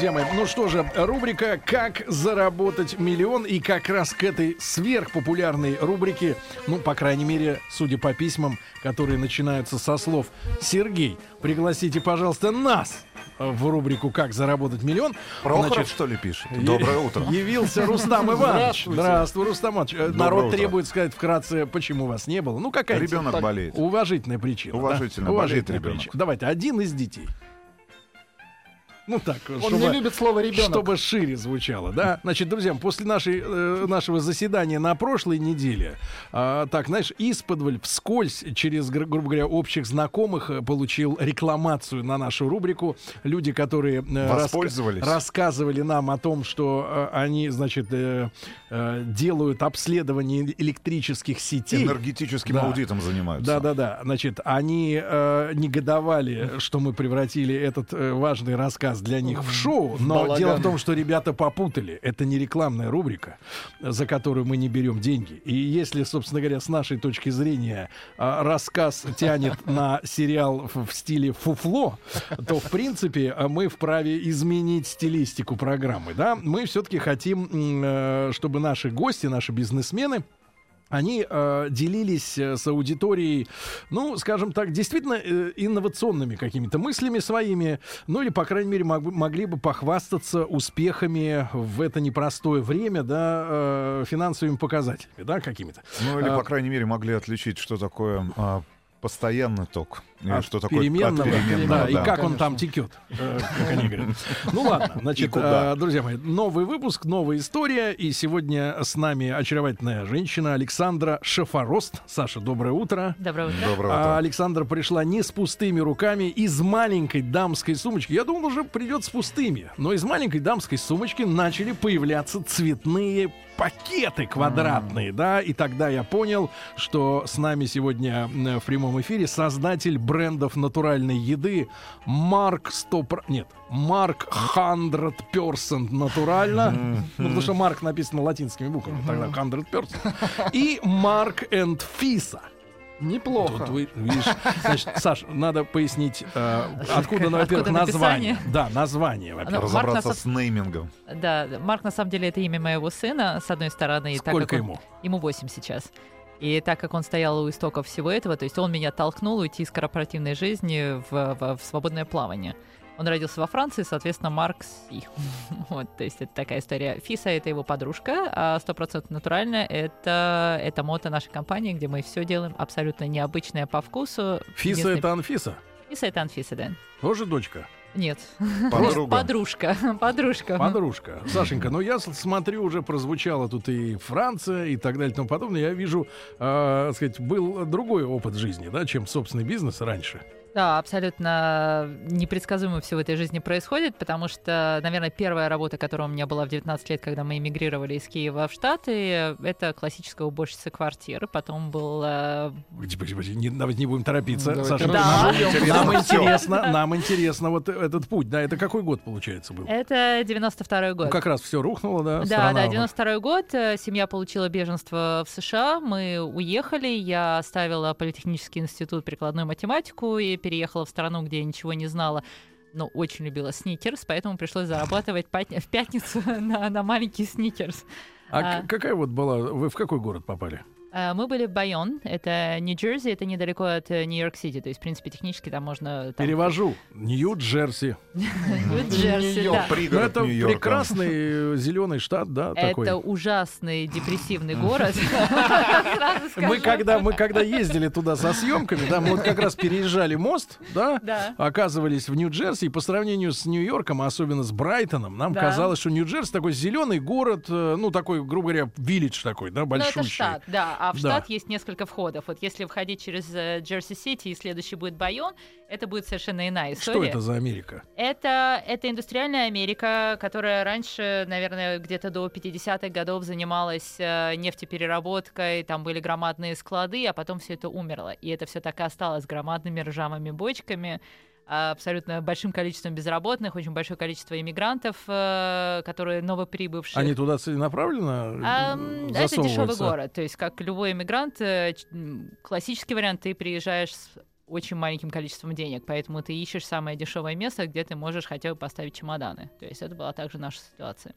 Друзья мои, ну что же, рубрика «Как заработать миллион» и как раз к этой сверхпопулярной рубрике, ну, по крайней мере, судя по письмам, которые начинаются со слов «Сергей, пригласите, пожалуйста, нас в рубрику «Как заработать миллион». Прохоров, что ли, пишет? Доброе утро. Явился Рустам Иванович. Здравствуйте. Здравствуй, Рустам Иванович. Доброе Народ утро. требует сказать вкратце, почему вас не было. Ну, какая Ребенок болеет. Уважительная причина. Уважительно, да? болеет Уважительная ребенок. причина. Давайте, один из детей. Ну так, Он не любит слово ребенок. чтобы шире звучало, да? Значит, друзья, после нашей, э, нашего заседания на прошлой неделе, а, так, знаешь, исподволь, вскользь, через, гру- грубо говоря, общих знакомых э, получил рекламацию на нашу рубрику. Люди, которые э, Воспользовались. рассказывали нам о том, что э, они, значит, э, э, делают обследование электрических сетей. Энергетическим Да. аудитом занимаются. Да, да, да. Значит, они э, негодовали, что мы превратили этот э, важный рассказ для них в шоу. Но Балаган. дело в том, что ребята попутали. Это не рекламная рубрика, за которую мы не берем деньги. И если, собственно говоря, с нашей точки зрения э, рассказ тянет на сериал в, стиле фуфло, то, в принципе, э, мы вправе изменить стилистику программы. Да? Мы все-таки хотим, э, чтобы наши гости, наши бизнесмены, они э, делились э, с аудиторией, ну, скажем так, действительно э, инновационными какими-то мыслями своими, ну или, по крайней мере, мог могли бы похвастаться успехами в это непростое время, да, э, финансовыми показателями, да, какими-то. Ну или, А, по крайней мере, могли отличить, что такое а, постоянный ток. И От что такое переменного, от переменного, да, и да. как он конечно. там текет, э, как они говорят. Ну ладно, И значит, э, друзья мои, новый выпуск, новая история, и сегодня с нами очаровательная женщина Александра Шафарост. Саша, доброе утро. Доброе утро. Доброе А утро. Александра пришла не с пустыми руками, из маленькой дамской сумочки. Я думал, уже придет с пустыми. Но из маленькой дамской сумочки начали появляться цветные пакеты квадратные, да, и тогда я понял, что с нами сегодня м, в прямом эфире создатель брендов натуральной еды Марк 100... про- Нет, Марк 100% натурально. Ну, потому что Марк написано латинскими буквами, тогда 100%. И Марк энд Фиса. Неплохо. Тут вы видишь, значит, Саш, надо пояснить, э, откуда, ну, во-первых, Откуда название. Да, название, во-первых. Марк Разобраться нас- с неймингом. Да, Марк на самом деле это имя моего сына, с одной стороны. и так Сколько как он- ему? Ему 8 сейчас. И так как он стоял у истоков всего этого, то есть он меня толкнул уйти из корпоративной жизни в, в- в свободное плавание. Он родился во Франции, соответственно, Марк Си. Вот, то есть это такая история. Фиса — это его подружка, а 100% натуральная — это, это мото нашей компании, где мы все делаем абсолютно необычное по вкусу. Фиса это Анфиса? Фиса — это Анфиса, да. Тоже дочка? Нет. Подруга. Подружка. Подружка. Подружка. Сашенька, ну я смотрю, уже прозвучало тут и Франция, и так далее и тому подобное. Я вижу, э, так сказать, был другой опыт жизни, да, чем собственный бизнес раньше. Да, абсолютно непредсказуемо все в этой жизни происходит, потому что, наверное, первая работа, которая у меня была в 19 лет, когда мы эмигрировали из Киева в Штаты, это классическая уборщица квартиры. Потом был... э, Погоди, погоди, погоди, не, давайте не будем торопиться. Давайте Саша, Да. нам, нам Интересно нам интересно вот этот путь. Да, это какой год, получается, был? Это 92 год. Ну, как раз все рухнуло, да? Да, да, вот. 92 год. э, Семья получила беженство в США. Мы уехали. Я оставила политехнический институт прикладную математику и переехала в страну, где я ничего не знала. Но очень любила сникерс, поэтому пришлось зарабатывать в пятницу на, на маленький сникерс. А, А. какая вот была... Вы в какой город попали? Э, Мы были в Байон, это Нью-Джерси, это недалеко от э, Нью-Йорк-Сити, то есть, в принципе, технически там можно... там- Перевожу. Нью-Джерси. Нью-Джерси, да. Ну, Пригород это Нью-Йорка. прекрасный зеленый штат, да, такой. Это ужасный депрессивный город. Мы когда, мы когда ездили туда со съемками, да, мы вот как раз переезжали мост, да, Да. оказывались в Нью-Джерси, и по сравнению с Нью-Йорком, а особенно с Брайтоном, нам Да. казалось, что Нью-Джерси такой зеленый город, э, ну, такой, грубо говоря, виллидж такой, да, Ну, большущий. это штат, да. А в Да. штат есть несколько входов. Вот если входить через э, Джерси-Сити и следующий будет Байон, это будет совершенно иная история. Что это за Америка? Это, это индустриальная Америка, которая раньше, наверное, где-то до 50-х годов занималась э, нефтепереработкой, там были громадные склады, а потом все это умерло. И это все так и осталось громадными ржавыми бочками, абсолютно большим количеством безработных, очень большое количество иммигрантов, э, которые новоприбывшие. Они туда целенаправленно э, это дешевый город. То есть, как любой иммигрант, э, классический вариант, ты приезжаешь с очень маленьким количеством денег, поэтому ты ищешь самое дешевое место, где ты можешь хотя бы поставить чемоданы. То есть это была также наша ситуация.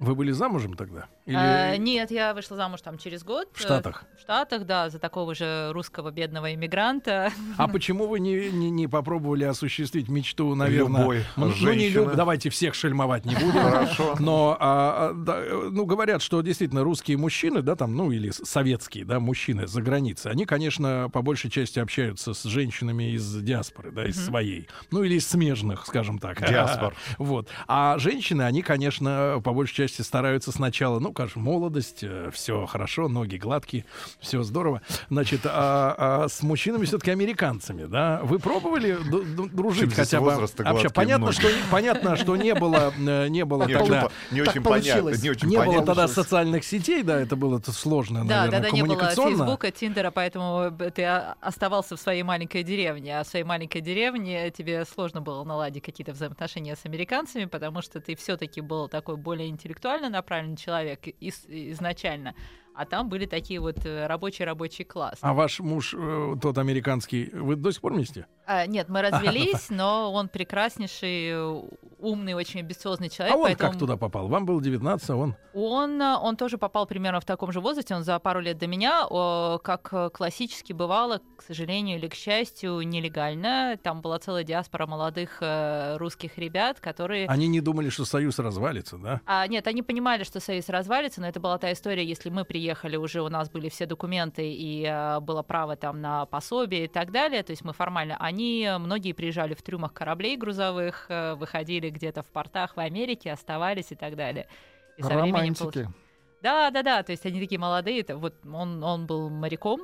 Вы были замужем тогда? Или А, нет, я вышла замуж там через год. в э, Штатах? В Штатах, да, за такого же русского бедного иммигранта. А почему вы не, не, не попробовали осуществить мечту, наверное? Любой ну, ну, не люб- давайте всех шельмовать не будем. Хорошо. Но, а, а, да, э, ну, говорят, что действительно русские мужчины, да, там, ну, или советские, да, мужчины за границей, они, конечно, по большей части общаются с женщинами из диаспоры, да, из своей. Ну, или из смежных, скажем так. Диаспор. Вот. А женщины, они, конечно, по большей части стараются сначала, ну, конечно, молодость, все хорошо, ноги гладкие, все здорово. Значит, а, а с мужчинами все-таки американцами, да? Вы пробовали дружить Чем хотя бы? Вообще, понятно, ноги? что, понятно, что не было, э, не было Не очень, тогда... по- не так очень понятно. Не очень Не было понятно. тогда социальных сетей, да, это было -то сложно, Да, наверное, тогда не было. Фейсбука, Тиндера, поэтому б- ты а, оставался в своей маленькой деревне. А в своей маленькой деревне тебе сложно было наладить какие-то взаимоотношения с американцами, потому что ты все-таки был такой более интеллектуально направленный человек из- изначально. А там были такие вот э, рабочий-рабочий класс. А ваш муж, э, тот американский, вы до сих пор вместе? А, нет, мы развелись, но он прекраснейший, умный, очень амбициозный человек. А он поэтому как туда попал? Вам было 19, а он... Он, э, он тоже попал примерно в таком же возрасте, он за пару лет до меня, как классически бывало, к сожалению или к счастью, нелегально. Там была целая диаспора молодых русских ребят, которые... Они не думали, что Союз развалится, да? А, нет, они понимали, что Союз развалится, но это была та история, если мы приехали, уже у нас были все документы и э, было право там на пособие и так далее, то есть мы формально... Они, многие приезжали в трюмах кораблей грузовых, э, выходили где-то в портах в Америке, оставались и так далее. И со временем Романтики. Да, да, да. То есть они такие молодые. это Вот он, он был моряком.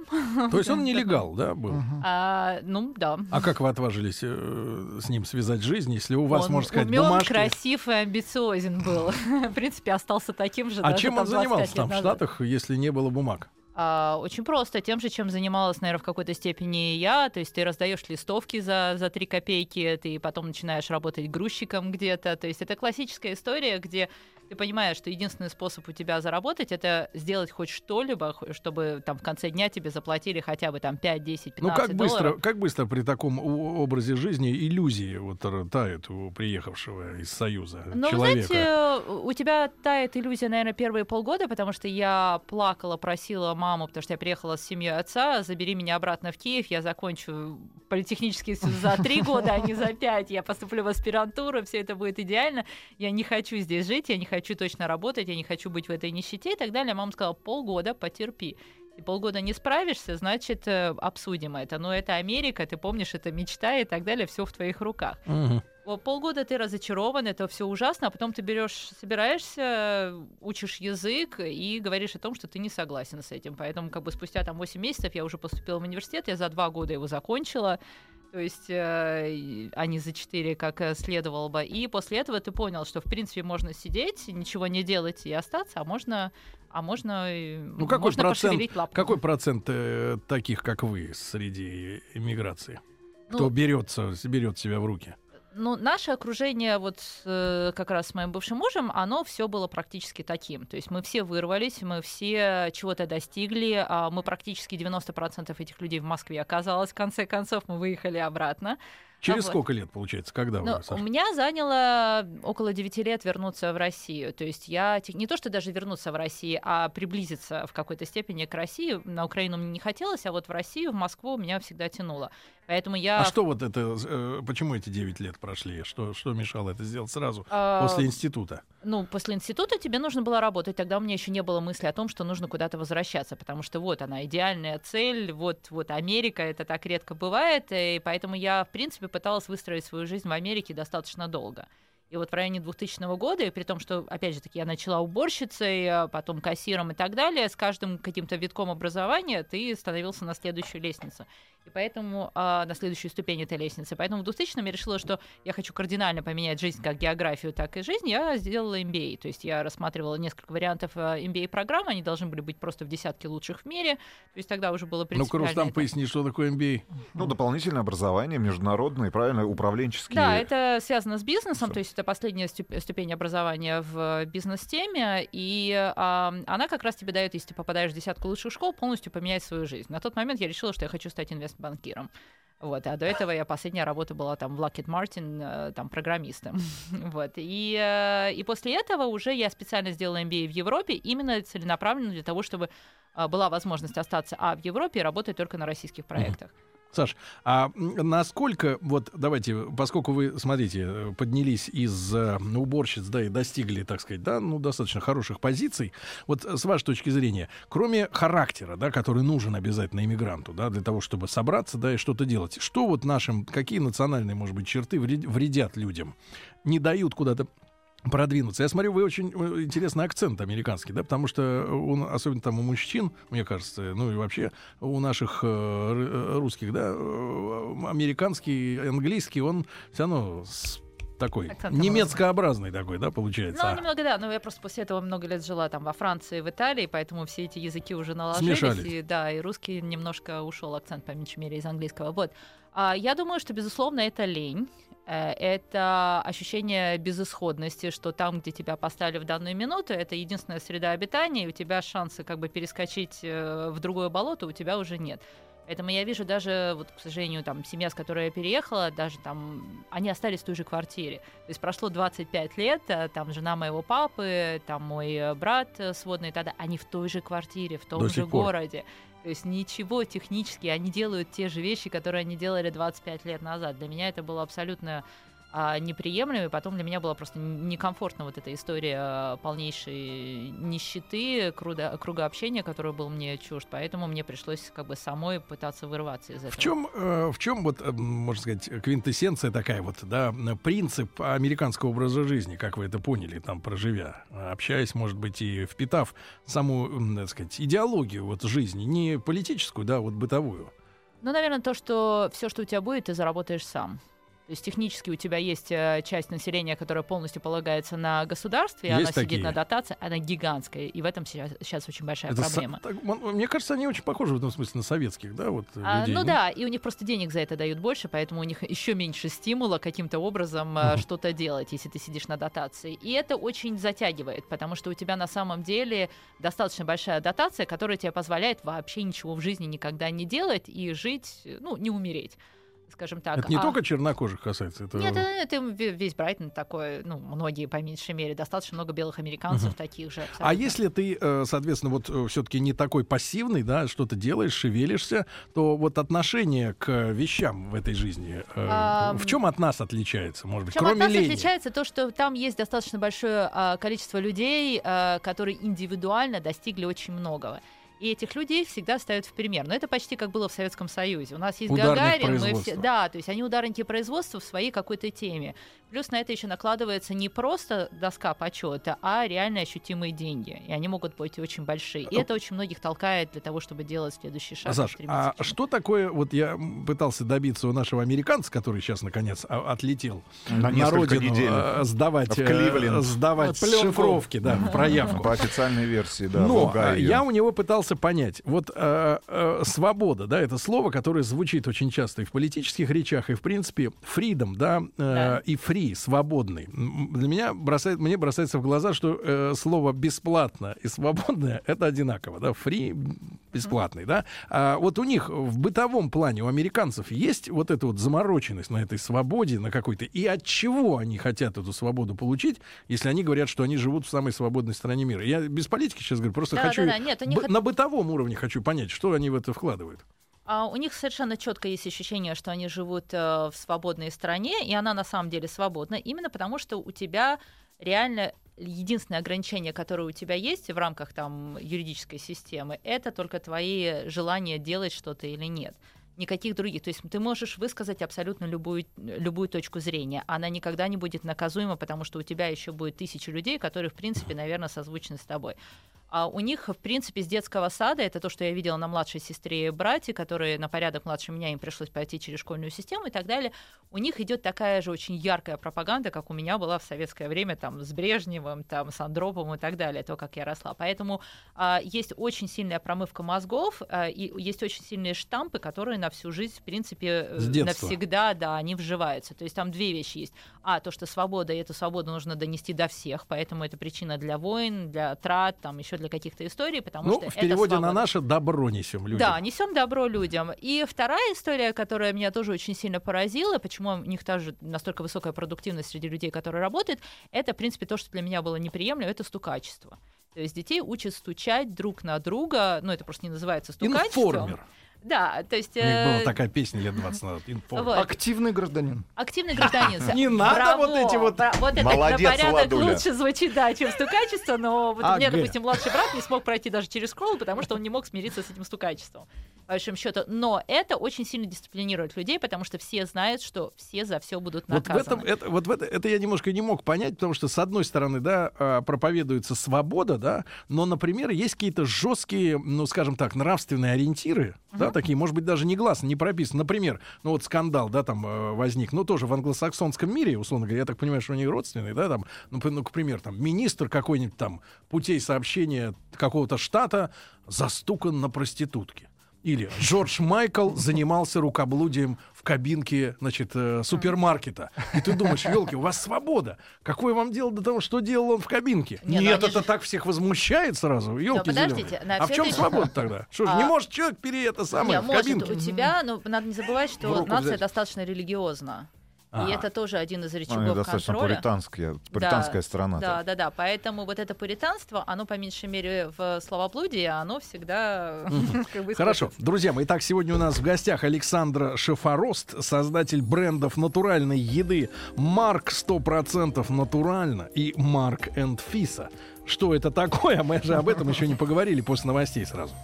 То есть он нелегал, да, был? Мгм. А, ну, да. А как вы отважились э, с ним связать жизнь, если у вас, он можно сказать, умён, бумажки? красив и амбициозен был. В принципе, остался таким же. А чем он 25 занимался там в. Штатах, если не было бумаг? А, очень просто. Тем же, чем занималась, наверное, в какой-то степени я. То есть ты раздаешь листовки за, за 3 копейки, ты потом начинаешь работать грузчиком где-то. То есть это классическая история, где ты понимаешь, что единственный способ у тебя заработать это сделать хоть что-либо, чтобы там в конце дня тебе заплатили хотя бы там 5, 10, 15 Ну как быстро, долларов. как быстро при таком образе жизни иллюзии вот тают у приехавшего из Союза Ну, человека? знаете, у тебя тает иллюзия, наверное, первые полгода, потому что я плакала, просила маму, потому что я приехала с семьей отца, забери меня обратно в Киев, я закончу политехнический институт за три года, а не за пять, я поступлю в аспирантуру, все это будет идеально, я не хочу здесь жить, я не хочу точно работать, я не хочу быть в этой нищете и так далее. Мама сказала, полгода потерпи. Если полгода не справишься, значит, э, обсудим это. Но это Америка, ты помнишь, это мечта и так далее, все в твоих руках. Мгм. Полгода ты разочарован, это все ужасно, а потом ты берешь, собираешься, учишь язык и говоришь о том, что ты не согласен с этим. Поэтому как бы спустя там 8 месяцев я уже поступила в университет, я за два года его закончила. То есть, э, а не за 4, как э, следовало бы. И после этого ты понял, что в принципе можно сидеть, ничего не делать и остаться, а можно, а можно, э, Ну какой можно процент, какой процент э, таких, как вы, среди иммиграции? Кто Ну, берется, берет себя в руки? Ну, наше окружение, вот э, как раз с моим бывшим мужем, оно все было практически таким. То есть мы все вырвались, мы все чего-то достигли, а мы практически 90% этих людей в Москве оказалось. В конце концов, мы выехали обратно. Через вот. сколько лет, получается, когда Ну, вы, Саша? у меня заняло около 9 лет вернуться в Россию. То есть я не то, что даже вернуться в Россию, а приблизиться в какой-то степени к России. На Украину мне не хотелось, а вот в Россию, в Москву меня всегда тянуло. Поэтому я... А что вот это, э, почему эти 9 лет прошли? Что, что мешало это сделать сразу, а, после института? Ну, после института тебе нужно было работать. Тогда у меня еще не было мысли о том, что нужно куда-то возвращаться, потому что вот она, идеальная цель, вот, вот Америка, это так редко бывает, и поэтому я, в принципе, пыталась выстроить свою жизнь в Америке достаточно долго. И вот в районе 2000 года, и при том, что, опять же таки, я начала уборщицей, а потом кассиром и так далее, с каждым каким-то витком образования ты становился на следующую лестницу. И поэтому а, на следующую ступень этой лестницы. Поэтому в 2000 я решила, что я хочу кардинально поменять жизнь, как географию, так и жизнь. Я сделала MBA. То есть я рассматривала несколько вариантов MBA-программ. Они должны были быть просто в десятке лучших в мире. То есть тогда уже было Ну-ка, принципиально... Рустам, это- поясни, что такое MBA. Ну, дополнительное образование, международные, правильно, управленческие. Да, это связано с бизнесом, Всё. то есть это последняя ступ- ступень образования в бизнес-теме, и а, она как раз тебе дает, если ты попадаешь в десятку лучших школ, полностью поменять свою жизнь. На тот момент я решила, что я хочу стать инвестбанкиром. Вот, а до этого я последняя работа была там в Lockheed Martin, э, там программистом. вот. И, э, и после этого уже я специально сделала MBA в Европе, именно целенаправленно для того, чтобы а, была возможность остаться а в Европе и работать только на российских проектах. Саш, а насколько, вот давайте, поскольку вы, смотрите, поднялись из э, уборщиц, да, и достигли, так сказать, да, ну, достаточно хороших позиций, вот с вашей точки зрения, кроме характера, да, который нужен обязательно иммигранту, да, для того, чтобы собраться, да, и что-то делать, что вот нашим, какие национальные, может быть, черты вред- вредят людям, не дают куда-то продвинуться. Я смотрю, вы очень э, интересный акцент американский, да, потому что он, особенно там у мужчин, мне кажется, ну и вообще у наших э, э, русских, да, э, американский, английский, он все равно с такой немецкообразный такой, да, получается. Ну, А, немного, да, но я просто после этого много лет жила там во Франции, в Италии, поэтому все эти языки уже наложились. Смешались. И, да, и русский немножко ушел акцент, по меньшей мере, из английского. Вот. А, я думаю, что, безусловно, это лень. Э, Это ощущение безысходности, что там, где тебя поставили в данную минуту, это единственная среда обитания, и у тебя шансы как бы перескочить э, в другое болото у тебя уже нет. Поэтому я вижу даже, вот, к сожалению, там, семья, с которой я переехала, даже там, они остались в той же квартире. То есть прошло 25 лет, э, там, жена моего папы, там, мой брат э, сводный, тогда они в той же квартире, в том До же городе. То есть ничего технически, они делают те же вещи, которые они делали 25 лет назад. Для меня это было абсолютно а, неприемлемо, и потом для меня была просто некомфортна вот эта история а, полнейшей нищеты, круга, круга общения, который был мне чужд, поэтому мне пришлось как бы самой пытаться вырваться из этого. В чем, э, в чем вот, э, можно сказать, квинтэссенция такая вот, да, э, принцип американского образа жизни, как вы это поняли, там, проживя, э, общаясь, может быть, и впитав саму, так сказать, идеологию вот жизни, не политическую, да, вот бытовую. Ну, наверное, то, что все, что у тебя будет, ты заработаешь сам. То есть технически у тебя есть э, часть населения, которая полностью полагается на государстве, и Есть она такие? сидит на дотации, она гигантская, и в этом сейчас, сейчас очень большая Это со- проблема. так, м- мне кажется, они очень похожи в этом смысле на советских, да, вот А, людей. ну да, и у них просто денег за это дают больше, поэтому у них еще меньше стимула каким-то образом Мгм. что-то делать, если ты сидишь на дотации. И это очень затягивает, потому что у тебя на самом деле достаточно большая дотация, которая тебе позволяет вообще ничего в жизни никогда не делать и жить, э, ну, не умереть, скажем так. Это не А- только чернокожих касается, это... Нет, это, это ве- весь Брайтон такой, ну, многие по меньшей мере, достаточно много белых американцев таких же. А абсолютно. если ты, э, соответственно, вот все-таки не такой пассивный, да, что-то делаешь, шевелишься, то вот отношение к вещам в этой жизни э, Ам. в чем от нас отличается, может быть, Чем кроме от нас лени? отличается то, что там есть достаточно большое а, количество людей, а, которые индивидуально достигли очень многого. И этих людей всегда ставят в пример. Но это почти как было в Советском Союзе. У нас есть Ударник Гагарин, мы все, да, то есть они ударники производства в своей какой-то теме. Плюс на это еще накладывается не просто доска почета, а реально ощутимые деньги. И они могут быть очень большие. И это очень многих толкает для того, чтобы делать следующий шаг. Саш, а что такое, вот я пытался добиться у нашего американца, который сейчас, наконец, а- отлетел На на родину недель. э, сдавать, В э, сдавать шифровки, да, в проявку. По официальной версии, да, Но э, я у него пытался понять, вот э, э, свобода, да, это слово, которое звучит очень часто и в политических речах, и в принципе freedom, да, э, Да. и free, свободный. Для меня бросает, мне бросается в глаза, что э, слово бесплатно и свободное это одинаково, да, free бесплатный, да. А вот у них в бытовом плане у американцев есть вот эта вот замороченность на этой свободе, на какой-то, и от чего они хотят эту свободу получить, если они говорят, что они живут в самой свободной стране мира. Я без политики сейчас говорю, просто Да, хочу да, да, нет, б- на бытовом уровне хочу понять, что они в это вкладывают. А у них совершенно четко есть ощущение, что они живут э, в свободной стране, и она на самом деле свободна, именно потому что у тебя реально единственное ограничение, которое у тебя есть в рамках там юридической системы, это только твои желания делать что-то или нет. никаких других. То есть ты можешь высказать абсолютно любую, любую точку зрения. Она никогда не будет наказуема, потому что у тебя еще будет тысячи людей, которые, в принципе, наверное, созвучны с тобой. А у них, в принципе, с детского сада, это то, что я видела на младшей сестре и брате, которые на порядок младше меня, им пришлось пройти через школьную систему и так далее, у них идет такая же очень яркая пропаганда, как у меня была в советское время, там, с Брежневым, там, с Андроповым и так далее, то, как я росла. Поэтому а, есть очень сильная промывка мозгов, а, и есть очень сильные штампы, которые на всю жизнь, в принципе, детства. навсегда, да, они вживаются. То есть там две вещи есть. А, то, что свобода, и эту свободу нужно донести до всех, поэтому это причина для войн, для трат, там, еще для каких-то историй, потому Ну, что в это переводе на свобода. наше добро несем людям. Да, несем добро людям. И вторая история, которая меня тоже очень сильно поразила, почему у них тоже настолько высокая продуктивность среди людей, которые работают, это, в принципе, то, что для меня было неприемлемо, это стукачество. То есть детей учат стучать друг на друга, ну это просто не называется стукачеством. Информер. Да, то есть... У них была э, такая песня лет 20 назад. Вот. Активный гражданин. Активный гражданин. Не надо вот эти вот- Вот это Молодец, на порядок лучше звучит, да, чем стукачество, но вот у меня, Ага. допустим, младший брат не смог пройти даже через школу, потому что он не мог смириться с этим стукачеством. По большому счету. Но это очень сильно дисциплинирует людей, потому что все знают, что все за все будут Вот в наказаны. этом, это, вот в это, это я немножко не мог понять, потому что, с одной стороны, да, а, проповедуется свобода, да, но, например, есть какие-то жесткие, ну, скажем так, нравственные ориентиры, да, такие, может быть, даже негласно, не прописаны. Например, ну, вот скандал, да, там э, возник, ну, тоже в англосаксонском мире, условно говоря, я так понимаю, что они родственные, да, там, ну, ну, к примеру, там, министр какой-нибудь там путей сообщения какого-то штата застукан на проститутке. Или Джордж Майкл занимался рукоблудием в кабинке, значит, э, супермаркета. И ты думаешь, елки, у вас свобода. Какое вам дело до того, что делал он в кабинке? Не, ну Нет, это же- так всех возмущает сразу. Елки подождите, на А в чем свобода тогда? Что ж, А, не может человек пере это самое Не, в может, кабинке? у тебя, но надо не забывать, что нация достаточно религиозна. И Ага. это тоже один из Они рычагов достаточно контроля. пуританская, пуританская страна. Да, да, да. Поэтому вот это пуританство, оно по меньшей мере в словоблудии, оно всегда Хорошо. Друзья мои, итак, сегодня у нас в гостях Александра Шефарост, создатель брендов натуральной еды Марк 100% натурально и Марк энд Фиса. Что это такое? Мы же об этом еще не поговорили после новостей сразу.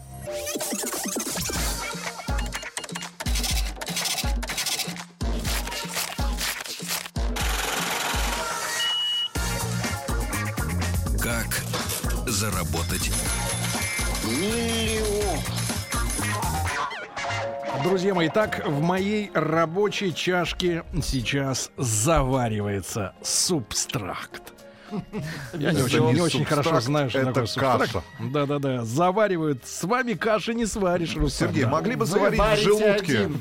Заработать Друзья мои, так в моей рабочей чашке сейчас заваривается субстракт. Я не очень, не очень хорошо знаю, что это такое каша. Да-да-да. Заваривают. С вами каши не сваришь, Рустам. Сергей, Да. могли бы Вы заварить в желудке. один.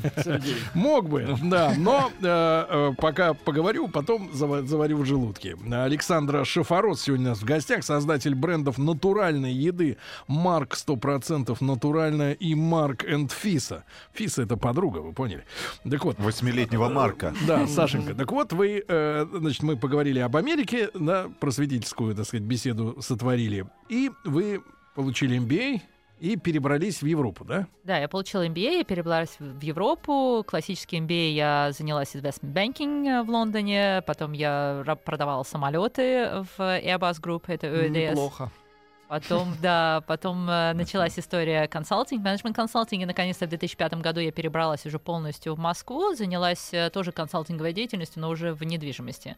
Мог бы, да, но э, э, пока поговорю, потом зава- заварю в желудке. Александра Шафород сегодня у нас в гостях, создатель брендов натуральной еды Марк 100% натуральная и Марк энд Фиса. Фиса это подруга, вы поняли. Так вот, Восьмилетнего Марка. да, Сашенька. Так вот, вы, э, значит, мы поговорили об Америке, да, просветительскую, так сказать, беседу сотворили. И вы получили MBA и перебрались в Европу, да? Да, я получила MBA, я перебралась в Европу. Классический MBA я занялась investment banking э, в Лондоне, потом я продавала самолеты в Airbus Group, это ÖDS. Неплохо. Потом, да, потом э, началась история консалтинг, менеджмент консалтинг, и наконец-то в 2005 году я перебралась уже полностью в Москву, занялась э, тоже консалтинговой деятельностью, но уже в недвижимости.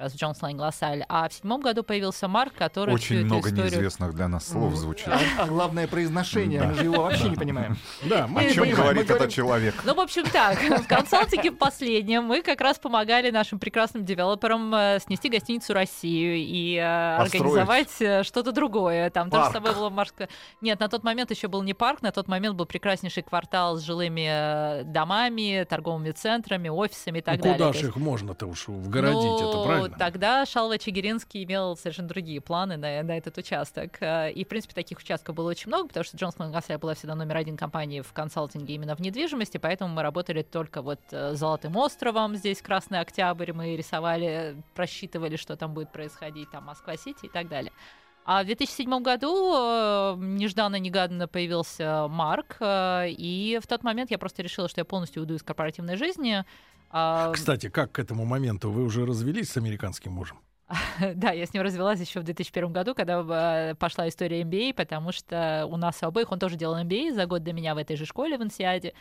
Как раз в Jones Lang LaSalle. А в седьмом году появился Марк, который всю Очень эту много историю... неизвестных для нас слов звучит. А, а главное произношение, Да. мы же его вообще не понимаем. Да, мы О чем понимаем, говорит этот говорим- человек? Ну, в общем, так, в консалтинге в последнем мы как раз помогали нашим прекрасным девелоперам э, снести гостиницу Россию и э, Построить. организовать э, что-то другое. Там тоже с тобой было морское... Нет, на тот момент еще был не парк, на тот момент был прекраснейший квартал с жилыми домами, торговыми центрами, офисами и так Ну, далее. Куда же их можно-то уж вгородить, это ну, правильно? Тогда Шалва Чигиринский имел совершенно другие планы на, на этот участок. Э, И, в принципе, таких участков было очень много, потому что Джонсон Гасля была всегда номер один компании в консалтинге именно в недвижимости, поэтому мы работали только вот э, с Золотым островом, здесь Красный Октябрь, мы рисовали, просчитывали, что там будет происходить, там Москва-Сити и так далее. А в 2007 году э, нежданно-негаданно появился Марк, и в тот момент я просто решила, что я полностью уйду из корпоративной жизни. А, Кстати, как к этому моменту вы уже развелись с американским мужем? Да, я с ним развелась еще в 2001 году, когда э, пошла история MBA, потому что у нас у обоих, он тоже делал MBA за год до меня в этой же школе в Инсиаде.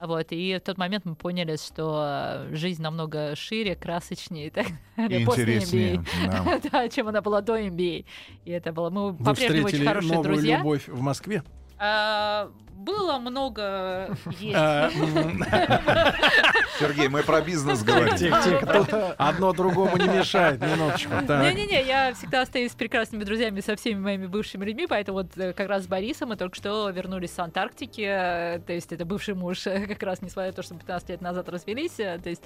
Вот, и в тот момент мы поняли, что э, жизнь намного шире, красочнее и так И далее после интереснее. MBA. да. Да, чем она была до MBA. И это было... Мы Вы по-прежнему очень встретили хорошие новую друзья. любовь в Москве? А, было много есть. А, Сергей, мы про бизнес говорим. Тихо, тихо, тут одно другому не мешает, минуточку. Не-не-не, я всегда остаюсь с прекрасными друзьями со всеми моими бывшими людьми, поэтому вот э, как раз с Борисом мы только что вернулись с Антарктики, э, то есть это бывший муж, э, как раз несмотря на то, что 15 лет назад развелись, то есть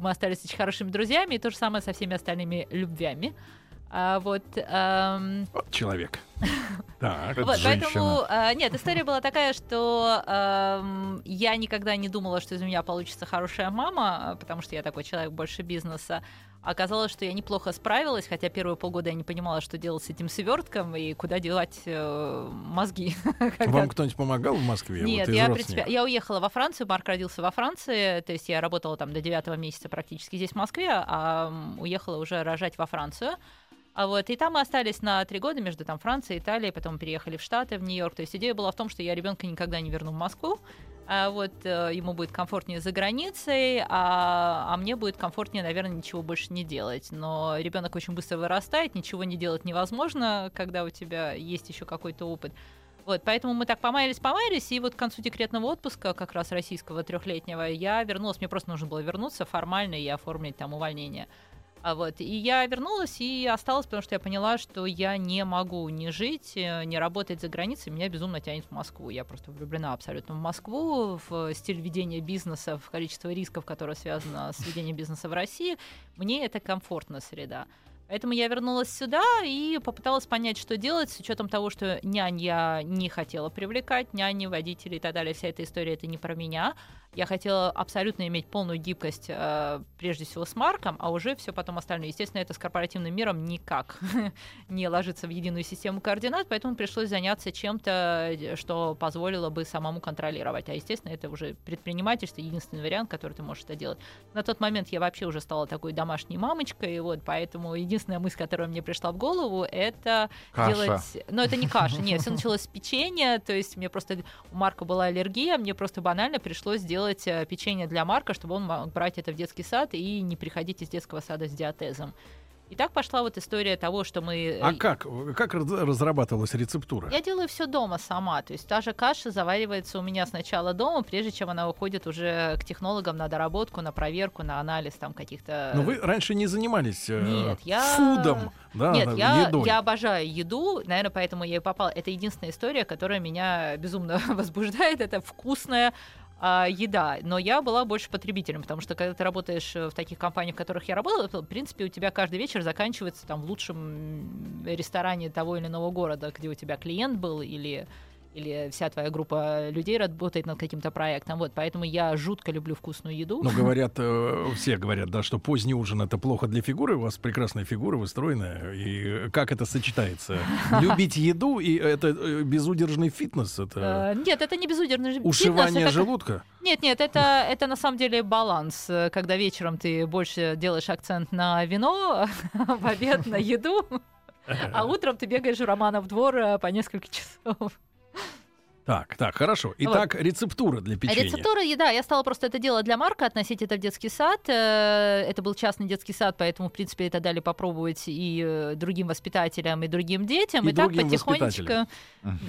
мы остались очень хорошими друзьями, и то же самое со всеми остальными любвями. А вот, эм, человек. Так. Это вот, женщина. поэтому, э, нет, история была такая, что эм, я никогда не думала, что из меня получится хорошая мама, потому что я такой человек больше бизнеса. Оказалось, что я неплохо справилась, хотя первые полгода я не понимала, что делать с этим свертком и куда девать э, мозги. Вам кто-нибудь помогал в Москве? нет, вот я, принципе, я уехала во Францию, Марк родился во Франции, то есть я работала там до девятого месяца практически здесь, в Москве, а уехала уже рожать во Францию. А вот, и там мы остались на три года между там Францией Италией, потом переехали в Штаты, в Нью-Йорк. То есть идея была в том, что я ребенка никогда не верну в Москву, а вот э, ему будет комфортнее за границей, а, а мне будет комфортнее, наверное, ничего больше не делать. Но ребенок очень быстро вырастает, ничего не делать невозможно, когда у тебя есть еще какой-то опыт. Вот, поэтому мы так помаялись, помаялись, и вот к концу декретного отпуска, как раз российского трехлетнего, я вернулась. Мне просто нужно было вернуться формально и оформить там увольнение. А вот, и я вернулась и осталась, потому что я поняла, что я не могу не жить, э, не работать за границей, меня безумно тянет в Москву. Я просто влюблена абсолютно в Москву, в стиль ведения бизнеса, в количество рисков, которое связано с ведением бизнеса в России. Мне это комфортная среда. Поэтому я вернулась сюда и попыталась понять, что делать, с учетом того, что нянь я не хотела привлекать, няни, водители и так далее. Вся эта история это не про меня. Я хотела абсолютно иметь полную гибкость, э, прежде всего с Марком, а уже все потом остальное. Естественно, это с корпоративным миром никак не ложится в единую систему координат, поэтому пришлось заняться чем-то, э, что позволило бы самому контролировать. А, естественно, это уже предпринимательство, единственный вариант, который ты можешь это делать. На тот момент я вообще уже стала такой домашней мамочкой, вот, поэтому единственная мысль, которая мне пришла в голову, это Каша. делать... Но это не каша, нет, все началось с печенья, то есть мне просто... У Марка была аллергия, мне просто банально пришлось сделать э, печенье для Марка, чтобы он мог брать это в детский сад и не приходить из детского сада с диатезом. И так пошла вот история того, что мы... А э, как? Как раз- разрабатывалась рецептура? я делаю все дома сама. То есть та же каша заваривается у меня сначала дома, прежде чем она уходит уже к технологам на доработку, на проверку, на анализ там каких-то... Но вы раньше не занимались э, Нет, я- фудом, да, Нет, я, едой. я обожаю еду, наверное, поэтому я и попала. Это единственная история, которая меня безумно возбуждает. Это вкусная а, еда. Но я была больше потребителем, потому что когда ты работаешь э, в таких компаниях, в которых я работала, то, в принципе, у тебя каждый вечер заканчивается там в лучшем ресторане того или иного города, где у тебя клиент был или или вся твоя группа людей работает над каким-то проектом. Вот, поэтому я жутко люблю вкусную еду. Ну, говорят, э, все говорят, да, что поздний ужин это плохо для фигуры. У вас прекрасная фигура, вы стройная. И как это сочетается? Любить еду и это э, безудержный фитнес, это Э, Нет, это не безудержный фитнес, ушивание это желудка. Нет, нет, это, это на самом деле баланс, когда вечером ты больше делаешь акцент на вино, в обед на еду, а утром ты бегаешь в Романов двор э, по несколько часов. Так, так, хорошо. Итак, рецептура для печенья. Рецептура еда. Я стала просто это делать для Марка, относить это в детский сад. Э, Это был частный детский сад, поэтому, в принципе, это дали попробовать и э, другим воспитателям, и другим детям. И И, так потихонечку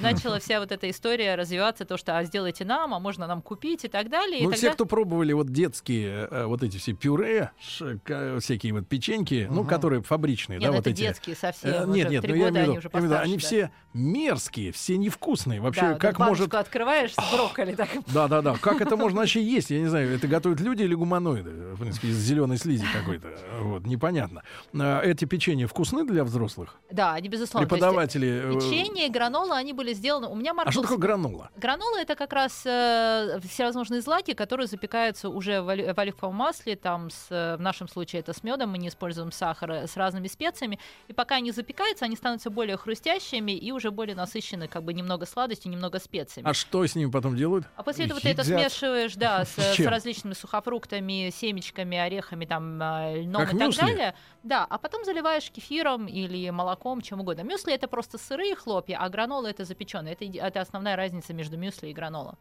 начала вся вот эта история развиваться, то, что а сделайте нам, а можно нам купить и так далее. Ну, и все, тогда- кто пробовали вот детские, э, вот эти все пюре, всякие вот печеньки, ну, которые фабричные, Нет, да, ну, вот эти. детские совсем. Нет, нет, ну, я имею в они виду, они да. все мерзкие, все невкусные. Вообще, Да, вот как может... открываешь с брокколи, так Да, да, да. Как это можно вообще есть? Я не знаю, это готовят люди или гуманоиды? В принципе, из зеленой слизи какой-то. Вот, непонятно. А Эти печенья вкусны для взрослых? Да, они безусловно. Преподаватели. э, Печенье, гранола, они были сделаны. У меня Марк А что такое гранула? Гранола это как раз э, всевозможные злаки, которые запекаются уже в, в оливковом масле, там с, э, в нашем случае это с медом, мы не используем сахар, с разными специями. И пока они запекаются, они становятся более хрустящими и уже более насыщены, как бы немного сладостью, немного специями. А что с ними потом делают? А после этого ты это Едят. смешиваешь, да, с, С с различными сухофруктами, семечками, орехами, там, э, льном Как и так мюсли? далее. Да, а потом заливаешь кефиром или молоком, чем угодно. Мюсли это просто сырые хлопья, а гранола это запеченные. Это, это основная разница между мюсли и гранолом.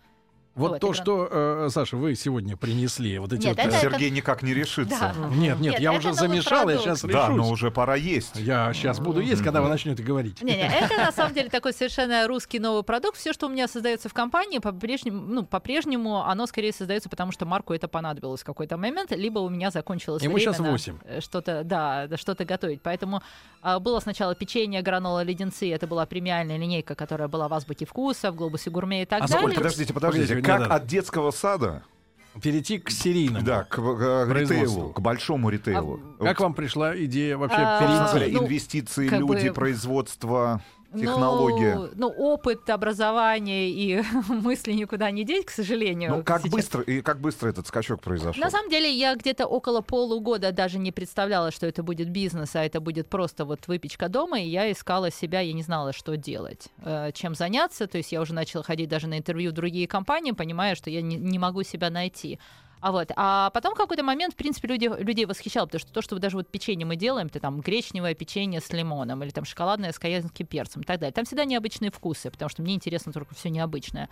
Вот, Вот, то, игра- что, э, Саша, вы сегодня принесли, вот эти Нет, вот... э, это- Сергей никак не решится. Да. Нет, нет, Нет, я это уже замешал, я продукт. сейчас Да, решусь. но уже пора есть. Я сейчас буду есть, когда вы начнете говорить. Не-не, это на самом деле такой совершенно русский новый продукт. Все, что у меня создается в компании, по-прежнему, ну, по-прежнему оно скорее создается, потому что Марку это понадобилось в какой-то момент, либо у меня закончилось Ему время на, 8. э, Что-то, да, да, что-то готовить. Поэтому а, было сначала печенье, гранола, леденцы. Это была премиальная линейка, которая была в Азбуке вкуса, в Глобусе гурме и так А далее. сколько? Подождите, подождите. Как надо. от детского сада Перейти к серийному. да, к, к Производству. ритейлу, к большому ритейлу? Как вам пришла идея вообще А, перейти? ну, Инвестиции, как люди, бы- производство, технология. Ну, ну, опыт, образование и мысли никуда не деть, к сожалению. Ну, как сейчас. быстро, и как быстро этот скачок произошел? На самом деле я где-то около полугода даже не представляла, что это будет бизнес, а это будет просто вот выпечка дома, и я искала себя, я не знала, что делать, э, чем заняться, то есть я уже начала ходить даже на интервью в другие компании, понимая, что я не, не могу себя найти. А вот, а потом какой-то момент, в принципе, люди, людей восхищало, потому что то, что даже вот печенье мы делаем, это там гречневое печенье с лимоном или там шоколадное с каянским перцем и так далее. Там всегда необычные вкусы, потому что мне интересно только все необычное.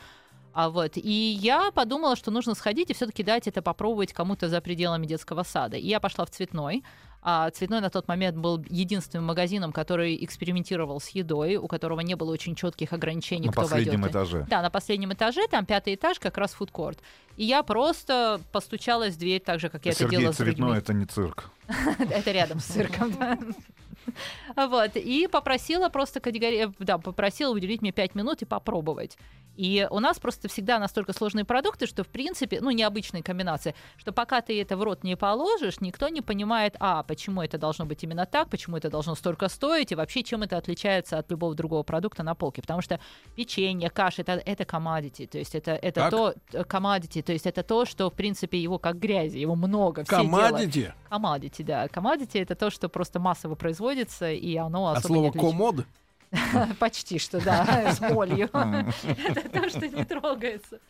А вот, и я подумала, что нужно сходить и все-таки дать это попробовать кому-то за пределами детского сада. И я пошла в цветной. А цветной на тот момент был единственным магазином, который экспериментировал с едой, у которого не было очень четких ограничений, На кто последнем войдет. этаже. Да, на последнем этаже, там пятый этаж, как раз фудкорт. И я просто постучалась в дверь так же, как я это Сергей делала с Цветной другими. это не цирк. Это рядом с цирком, да. Вот, и попросила просто категория, да, попросила уделить мне 5 минут и попробовать. И у нас просто всегда настолько сложные продукты, что, в принципе, ну, необычные комбинации, что пока ты это в рот не положишь, никто не понимает, а, почему это должно быть именно так, почему это должно столько стоить, и вообще, чем это отличается от любого другого продукта на полке. Потому что печенье, каша, это, это commodity, то есть это, это Как? то, commodity, то есть это то, что, в принципе, его как грязи, его много, все делают. Комадите? Commodity, да. Commodity это то, что просто массово производится, и оно От особо не слова отличается. комод? Почти что, да, с молью. Это то, что не трогается.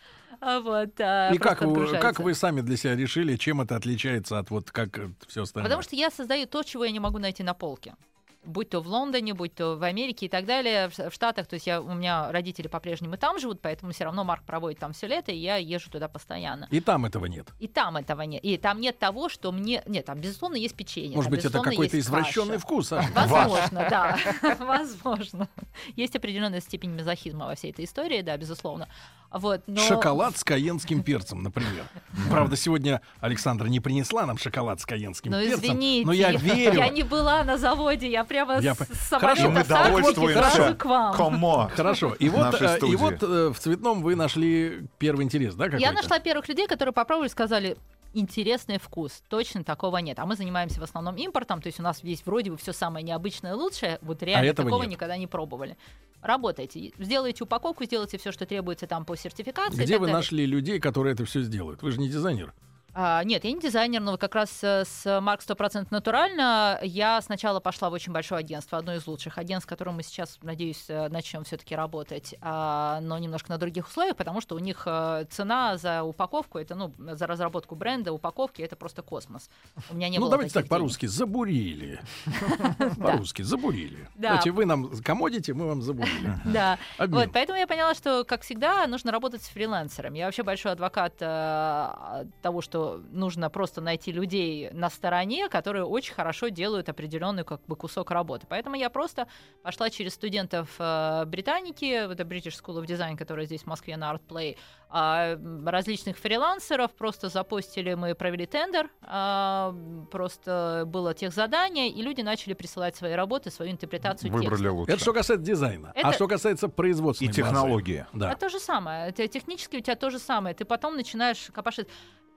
А Вот, а, И как вы, как вы сами для себя решили, чем это отличается от вот как все остальное? Потому что я создаю то, чего я не могу найти на полке. Будь то в Лондоне, будь то в Америке и так далее, в в Штатах, то есть я, у меня родители по-прежнему там живут, поэтому все равно Марк проводит там все лето, и я езжу туда постоянно. И там этого нет. И там этого нет. И там нет того, что мне... Нет, там, безусловно, есть печенье. Может там, быть, это какой-то извращенный каша. вкус, а? Возможно, да. Возможно. Есть определенная степень мазохизма во всей этой истории, да, безусловно. Вот, но... Шоколад с каенским перцем, например. Правда, сегодня Александра не принесла нам шоколад с каенским Ну, перцем. извините, но я верю. я не была на заводе, я прямо Я с Хорошо, мы довольствуемся. к вам. Комо. Хорошо. И вот, э, и вот э, в цветном вы нашли первый интерес, да, какой-то? Я нашла первых людей, которые попробовали, сказали, интересный вкус. Точно такого нет. А мы занимаемся в основном импортом, то есть у нас здесь вроде бы все самое необычное лучшее, вот реально А этого такого нет. никогда не пробовали. Работайте, сделайте упаковку, сделайте все, что требуется там по сертификации. Где вы далее. нашли людей, которые это все сделают? Вы же не дизайнер. А, нет, я не дизайнер, но как раз э, с Марк 100% натурально я сначала пошла в очень большое агентство, одно из лучших агентств, с которым мы сейчас, надеюсь, э, начнем все-таки работать, а, но немножко на других условиях, потому что у них э, цена за упаковку, это, ну, за разработку бренда, упаковки, это просто космос. У меня не ну, было давайте так денег. по-русски. Забурили. По-русски. Забурили. Давайте вы нам комодите, мы вам забурили. Да. Вот, поэтому я поняла, что, как всегда, нужно работать с фрилансером. Я вообще большой адвокат того, что нужно просто найти людей на стороне, которые очень хорошо делают определенный как бы кусок работы. Поэтому я просто пошла через студентов э, Британики, это British School of Design, которая здесь в Москве на ArtPlay, а, м, различных фрилансеров, просто запустили, мы провели тендер, а, просто было тех задание, и люди начали присылать свои работы, свою интерпретацию Выбрали текста. лучше. Это что касается дизайна. А Это- что касается производственной И базы? технологии. Да. А то же самое. Это технически у тебя то же самое. Ты потом начинаешь копошить.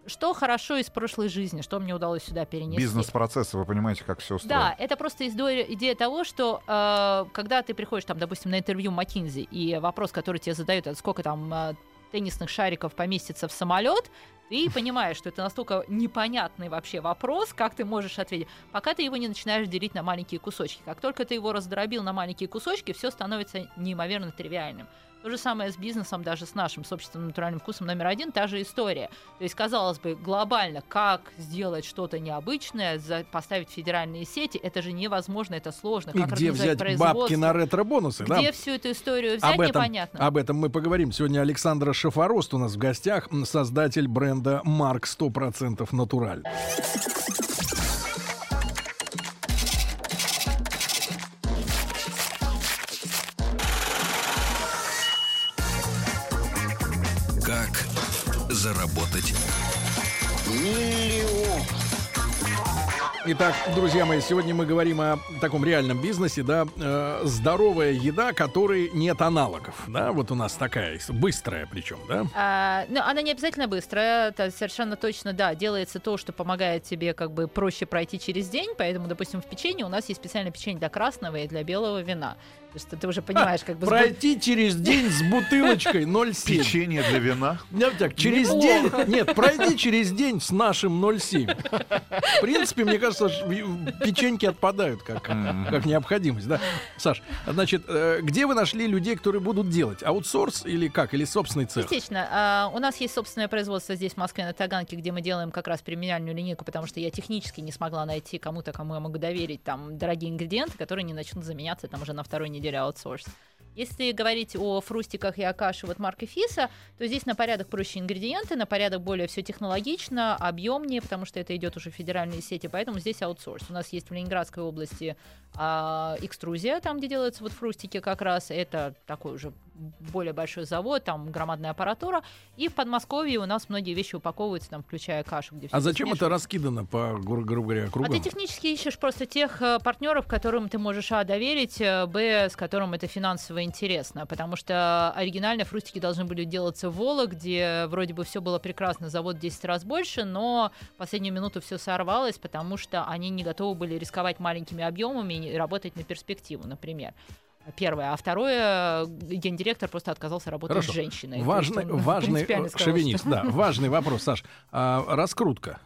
Что хорошо из прошлой жизни, что мне удалось сюда перенести. Бизнес-процессы, вы понимаете, как все устроено. Да, это просто идея, идея того, что э, когда ты приходишь, там, допустим, на интервью McKinsey, и вопрос, который тебе задают, это сколько там э, теннисных шариков поместится в самолет, Ты понимаешь, что это настолько непонятный вообще вопрос, как ты можешь ответить, пока ты его не начинаешь делить на маленькие кусочки. Как только ты его раздробил на маленькие кусочки, все становится неимоверно тривиальным. То же самое с бизнесом, даже с нашим собственным натуральным вкусом номер один, та же история. То есть, казалось бы, глобально, как сделать что-то необычное, за- поставить федеральные сети, это же невозможно, это сложно. И как где взять бабки на ретро-бонусы? да? Где всю эту историю взять, Об этом, непонятно. об этом мы поговорим. Сегодня Александра Шафарост у нас в гостях, создатель бренда Марк 100% Натураль. Итак, друзья мои, сегодня мы говорим о таком реальном бизнесе, да, э, здоровая еда, которой нет аналогов, да, вот у нас такая, быстрая причем, да. А, ну, она не обязательно быстрая, это совершенно точно, да, делается то, что помогает тебе как бы проще пройти через день, поэтому, допустим, в печенье у нас есть специальное печенье для красного и для белого вина. То есть ты уже понимаешь, как бы... Пройти через день с бутылочкой 0,7. Печенье для вина. Вот так, через день, нет, пройди через день с нашим 0,7. В принципе, мне кажется, печеньки отпадают как, как необходимость, да. Саш, значит, э, где вы нашли людей, которые будут делать? Аутсорс или как? Или собственный цех? Частично. А, у нас есть собственное производство здесь, в Москве, на Таганке, где мы делаем как раз премиальную линейку, потому что я технически не смогла найти кому-то, кому я могу доверить там дорогие ингредиенты, которые не начнут заменяться там уже на второй неделе аутсорс. Если говорить о фрустиках и о каше вот марки Фиса, то здесь на порядок проще ингредиенты, на порядок более все технологично, объемнее, потому что это идет уже в федеральные сети, поэтому здесь аутсорс. У нас есть в Ленинградской области а, экструзия, там, где делаются вот фрустики как раз, это такой уже более большой завод, там громадная аппаратура, и в Подмосковье у нас многие вещи упаковываются, там, включая кашу, где А зачем это смешивается. раскидано по, гру- грубо говоря, А кругам? ты технически ищешь просто тех э, партнеров, которым ты можешь а доверить, э, б с которым это финансово интересно, потому что оригинально фрустики должны были делаться в Волок, где вроде бы все было прекрасно, завод в 10 раз больше, но в последнюю минуту все сорвалось, потому что они не готовы были рисковать маленькими объемами и работать на перспективу, например. Первое. А второе, гендиректор просто отказался работать Хорошо. с женщиной. Важный, есть он важный сказал, шовинист, что- да, важный вопрос, Саш. А, раскрутка.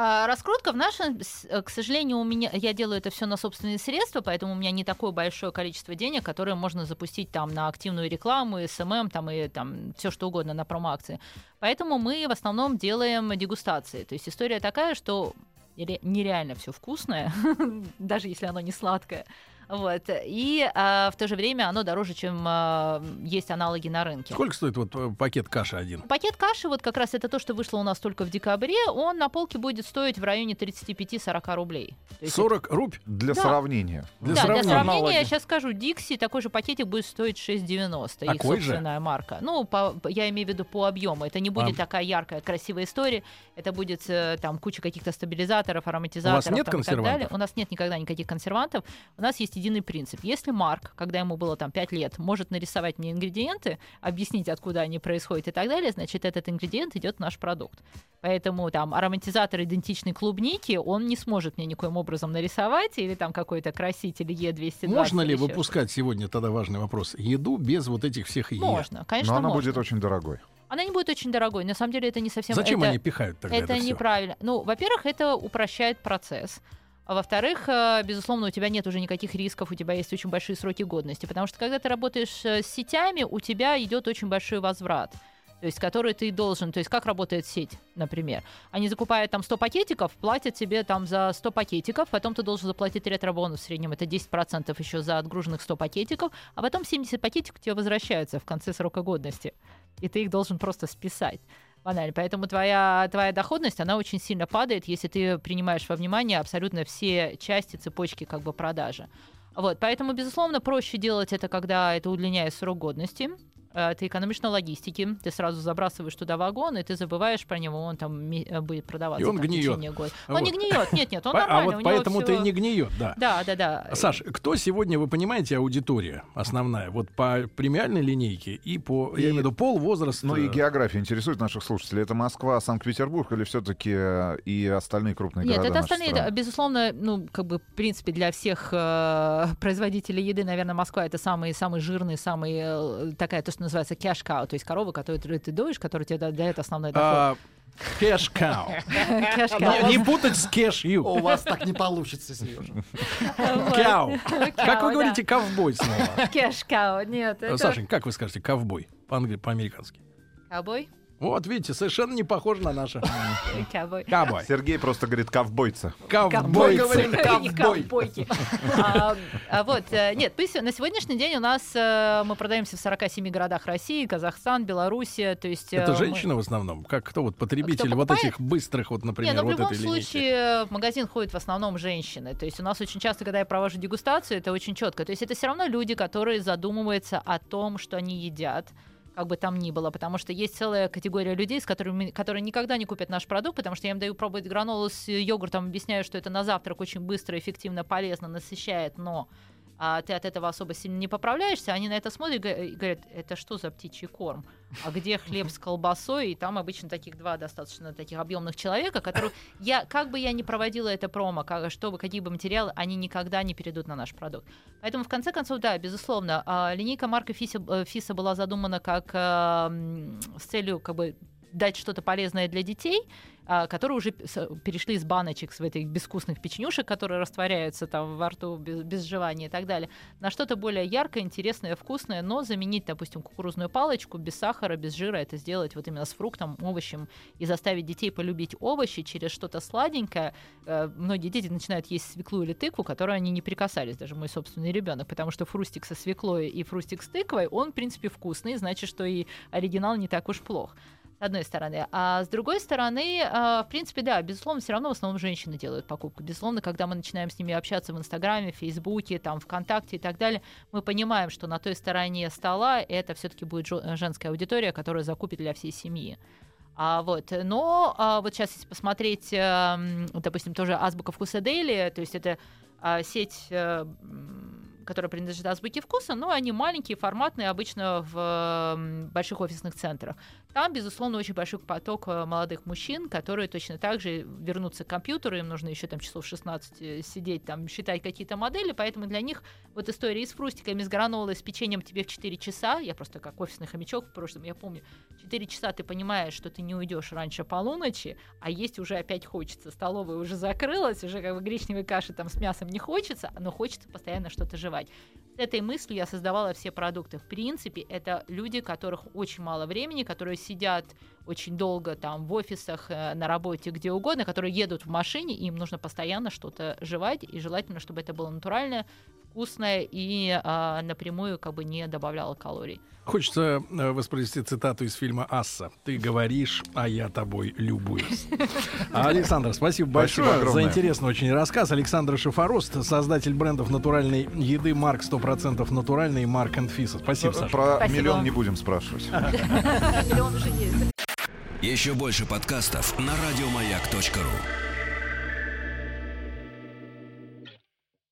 А, раскрутка в нашем, э, к сожалению, у меня я делаю это все на собственные средства, поэтому у меня не такое большое количество денег, которое можно запустить там на активную рекламу, SMM, там и там все что угодно на промо-акции. Поэтому мы в основном делаем дегустации. То есть история такая, что ре- нереально все вкусное, даже если оно не сладкое. Вот. И а, в то же время оно дороже, чем а, есть аналоги на рынке. Сколько стоит вот э, пакет каши один? Пакет каши, вот как раз это то, что вышло у нас только в декабре, он на полке будет стоить в районе 35-40 рублей. То есть 40 рубь? Для Да. сравнения. Для да, сравнения. для сравнения Аналоги. я сейчас скажу, Дикси такой же пакетик будет стоить 6,90. Их Такой же? собственная марка. Ну, по- я имею в виду по объему. Это не будет А. такая яркая, красивая история. Это будет э, там куча каких-то стабилизаторов, ароматизаторов. нет там, и так консервантов? далее. У нас нет никогда никаких консервантов. У нас есть единый принцип. Если Марк, когда ему было там 5 лет, может нарисовать мне ингредиенты, объяснить, откуда они происходят и так далее, значит, этот ингредиент идет в наш продукт. Поэтому там ароматизатор идентичной клубники он не сможет мне никоим образом нарисовать, или там какой-то краситель Е220. Можно ли выпускать сегодня тогда важный вопрос? Еду без вот этих всех Е. Можно, конечно, Но она можно. будет очень дорогой. Она не будет очень дорогой. На самом деле это не совсем... Зачем это... они пихают тогда это это, неправильно. Ну, во-первых, это упрощает процесс. А во-вторых, э, безусловно, у тебя нет уже никаких рисков, у тебя есть очень большие сроки годности. Потому что когда ты работаешь э, с сетями, у тебя идет очень большой возврат. То есть, который ты должен, то есть, как работает сеть, например. Они закупают там 100 пакетиков, платят тебе там за 100 пакетиков, потом ты должен заплатить ретро-бонус в среднем, это 10% еще за отгруженных 100 пакетиков, а потом 70 пакетиков тебе возвращаются в конце срока годности. И ты их должен просто списать. Банально. Поэтому твоя, твоя доходность, она очень сильно падает, если ты принимаешь во внимание абсолютно все части цепочки как бы продажи. Вот, поэтому, безусловно, проще делать это, когда это удлиняет срок годности. Э, Ты экономишь на логистике, ты сразу забрасываешь туда вагон, и ты забываешь про него, он там э, будет продаваться. И он там, в гниет. течение года. Он Вот. не гниет, нет, нет, он а нормальный. вот у него поэтому ты всё- не гниет, да. Да, да, да. Саш, кто сегодня, вы понимаете, аудитория основная? Вот по премиальной линейке и по, я И- имею в виду, пол, возраст. Ну и э, география интересует наших слушателей. Это Москва, Санкт-Петербург или все-таки и остальные крупные Нет, города это нашей остальные, страны? безусловно, ну, как бы, в принципе, для всех э, производителей еды, наверное, Москва это самый, самый жирный, самый, э, такая, то, что называется cash cow, то есть корова, которую ты доишь, которая тебе да- дает основной доход. а, Cash cow. Кэш-кау. Не, не путать с cash you. У вас так не получится, Сережа. Cow. Как вы говорите ковбой снова? Кэш-кау. Нет, это... Сашень, как вы скажете ковбой? По-американски. Ковбой? Вот, видите, совершенно не похоже на наше. Ковбой. Сергей просто говорит ковбойца. Ковбойцы. Не ковбой. ковбойки. А, а Вот, э, нет, на сегодняшний день у нас э, мы продаемся в 47 городах России, Казахстан, Белоруссия, то есть... э, Это мы- женщины в основном? Как кто вот потребитель Кто вот этих быстрых вот, например, ну в вот любом этой линейки? случае в магазин ходят в основном женщины. То есть у нас очень часто, когда я провожу дегустацию, это очень четко. То есть это все равно люди, которые задумываются о том, что они едят как бы там ни было, потому что есть целая категория людей, с которыми, которые никогда не купят наш продукт, потому что я им даю пробовать гранолу с йогуртом, объясняю, что это на завтрак очень быстро, эффективно, полезно, насыщает, но а ты от этого особо сильно не поправляешься, они на это смотрят и говорят, это что за птичий корм? А где хлеб с колбасой? И там обычно таких два достаточно таких объемных человека, которых я, как бы я ни проводила это промо, как, что бы, какие бы материалы, они никогда не перейдут на наш продукт. Поэтому, в конце концов, да, безусловно, а, линейка марка Фиса, э, Фиса была задумана как а, м, с целью как бы дать что-то полезное для детей, а, которые уже перешли из баночек с этих безвкусных печенюшек, которые растворяются там во рту без, без жевания и так далее, на что-то более яркое, интересное, вкусное, но заменить, допустим, кукурузную палочку без сахара, без жира, это сделать вот именно с фруктом, овощем и заставить детей полюбить овощи через что-то сладенькое. Э, Многие дети начинают есть свеклу или тыкву, которой они не прикасались, даже мой собственный ребенок, потому что фрустик со свеклой и фрустик с тыквой, он, в принципе, вкусный, значит, что и оригинал не так уж плох. С одной стороны. А с другой стороны, а, в принципе, да, безусловно, все равно в основном женщины делают покупку. Безусловно, когда мы начинаем с ними общаться в Инстаграме, Фейсбуке, там, ВКонтакте и так далее, мы понимаем, что на той стороне стола это все-таки будет жё- женская аудитория, которая закупит для всей семьи. А вот, но а, вот сейчас, если посмотреть, а, допустим, тоже Азбука вкуса Дейли, то есть это а, сеть, э, м, которая принадлежит Азбуке вкуса, но они маленькие, форматные, обычно в больших офисных центрах. Там, безусловно, очень большой поток э, молодых мужчин, которые точно так же вернутся к компьютеру, им нужно еще там часов 16 э, сидеть, там, считать какие-то модели, поэтому для них вот история и с фрустиками, с гранолой, с печеньем тебе в 4 часа, я просто как офисный хомячок в прошлом, я помню, 4 часа ты понимаешь, что ты не уйдешь раньше полуночи, а есть уже опять хочется. Столовая уже закрылась, уже как бы гречневой каши там с мясом не хочется, но хочется постоянно что-то жевать. С этой мыслью я создавала все продукты. В принципе, это люди, которых очень мало времени, которые сидят очень долго там в офисах, э, на работе, где угодно, которые едут в машине, и им нужно постоянно что-то жевать, и желательно, чтобы это было натуральное, вкусное и а, напрямую как бы не добавляло калорий. Хочется э, воспроизвести цитату из фильма «Асса». «Ты говоришь, а я тобой любуюсь». А, Александр, спасибо большое за интересный очень рассказ. Александр Шифорост, создатель брендов натуральной еды «Марк 100% натуральный» и «Марк Фиса». Спасибо, Саша. Про Спасибо. миллион не будем спрашивать. Миллион уже есть. Еще больше подкастов на радиомаяк.ру.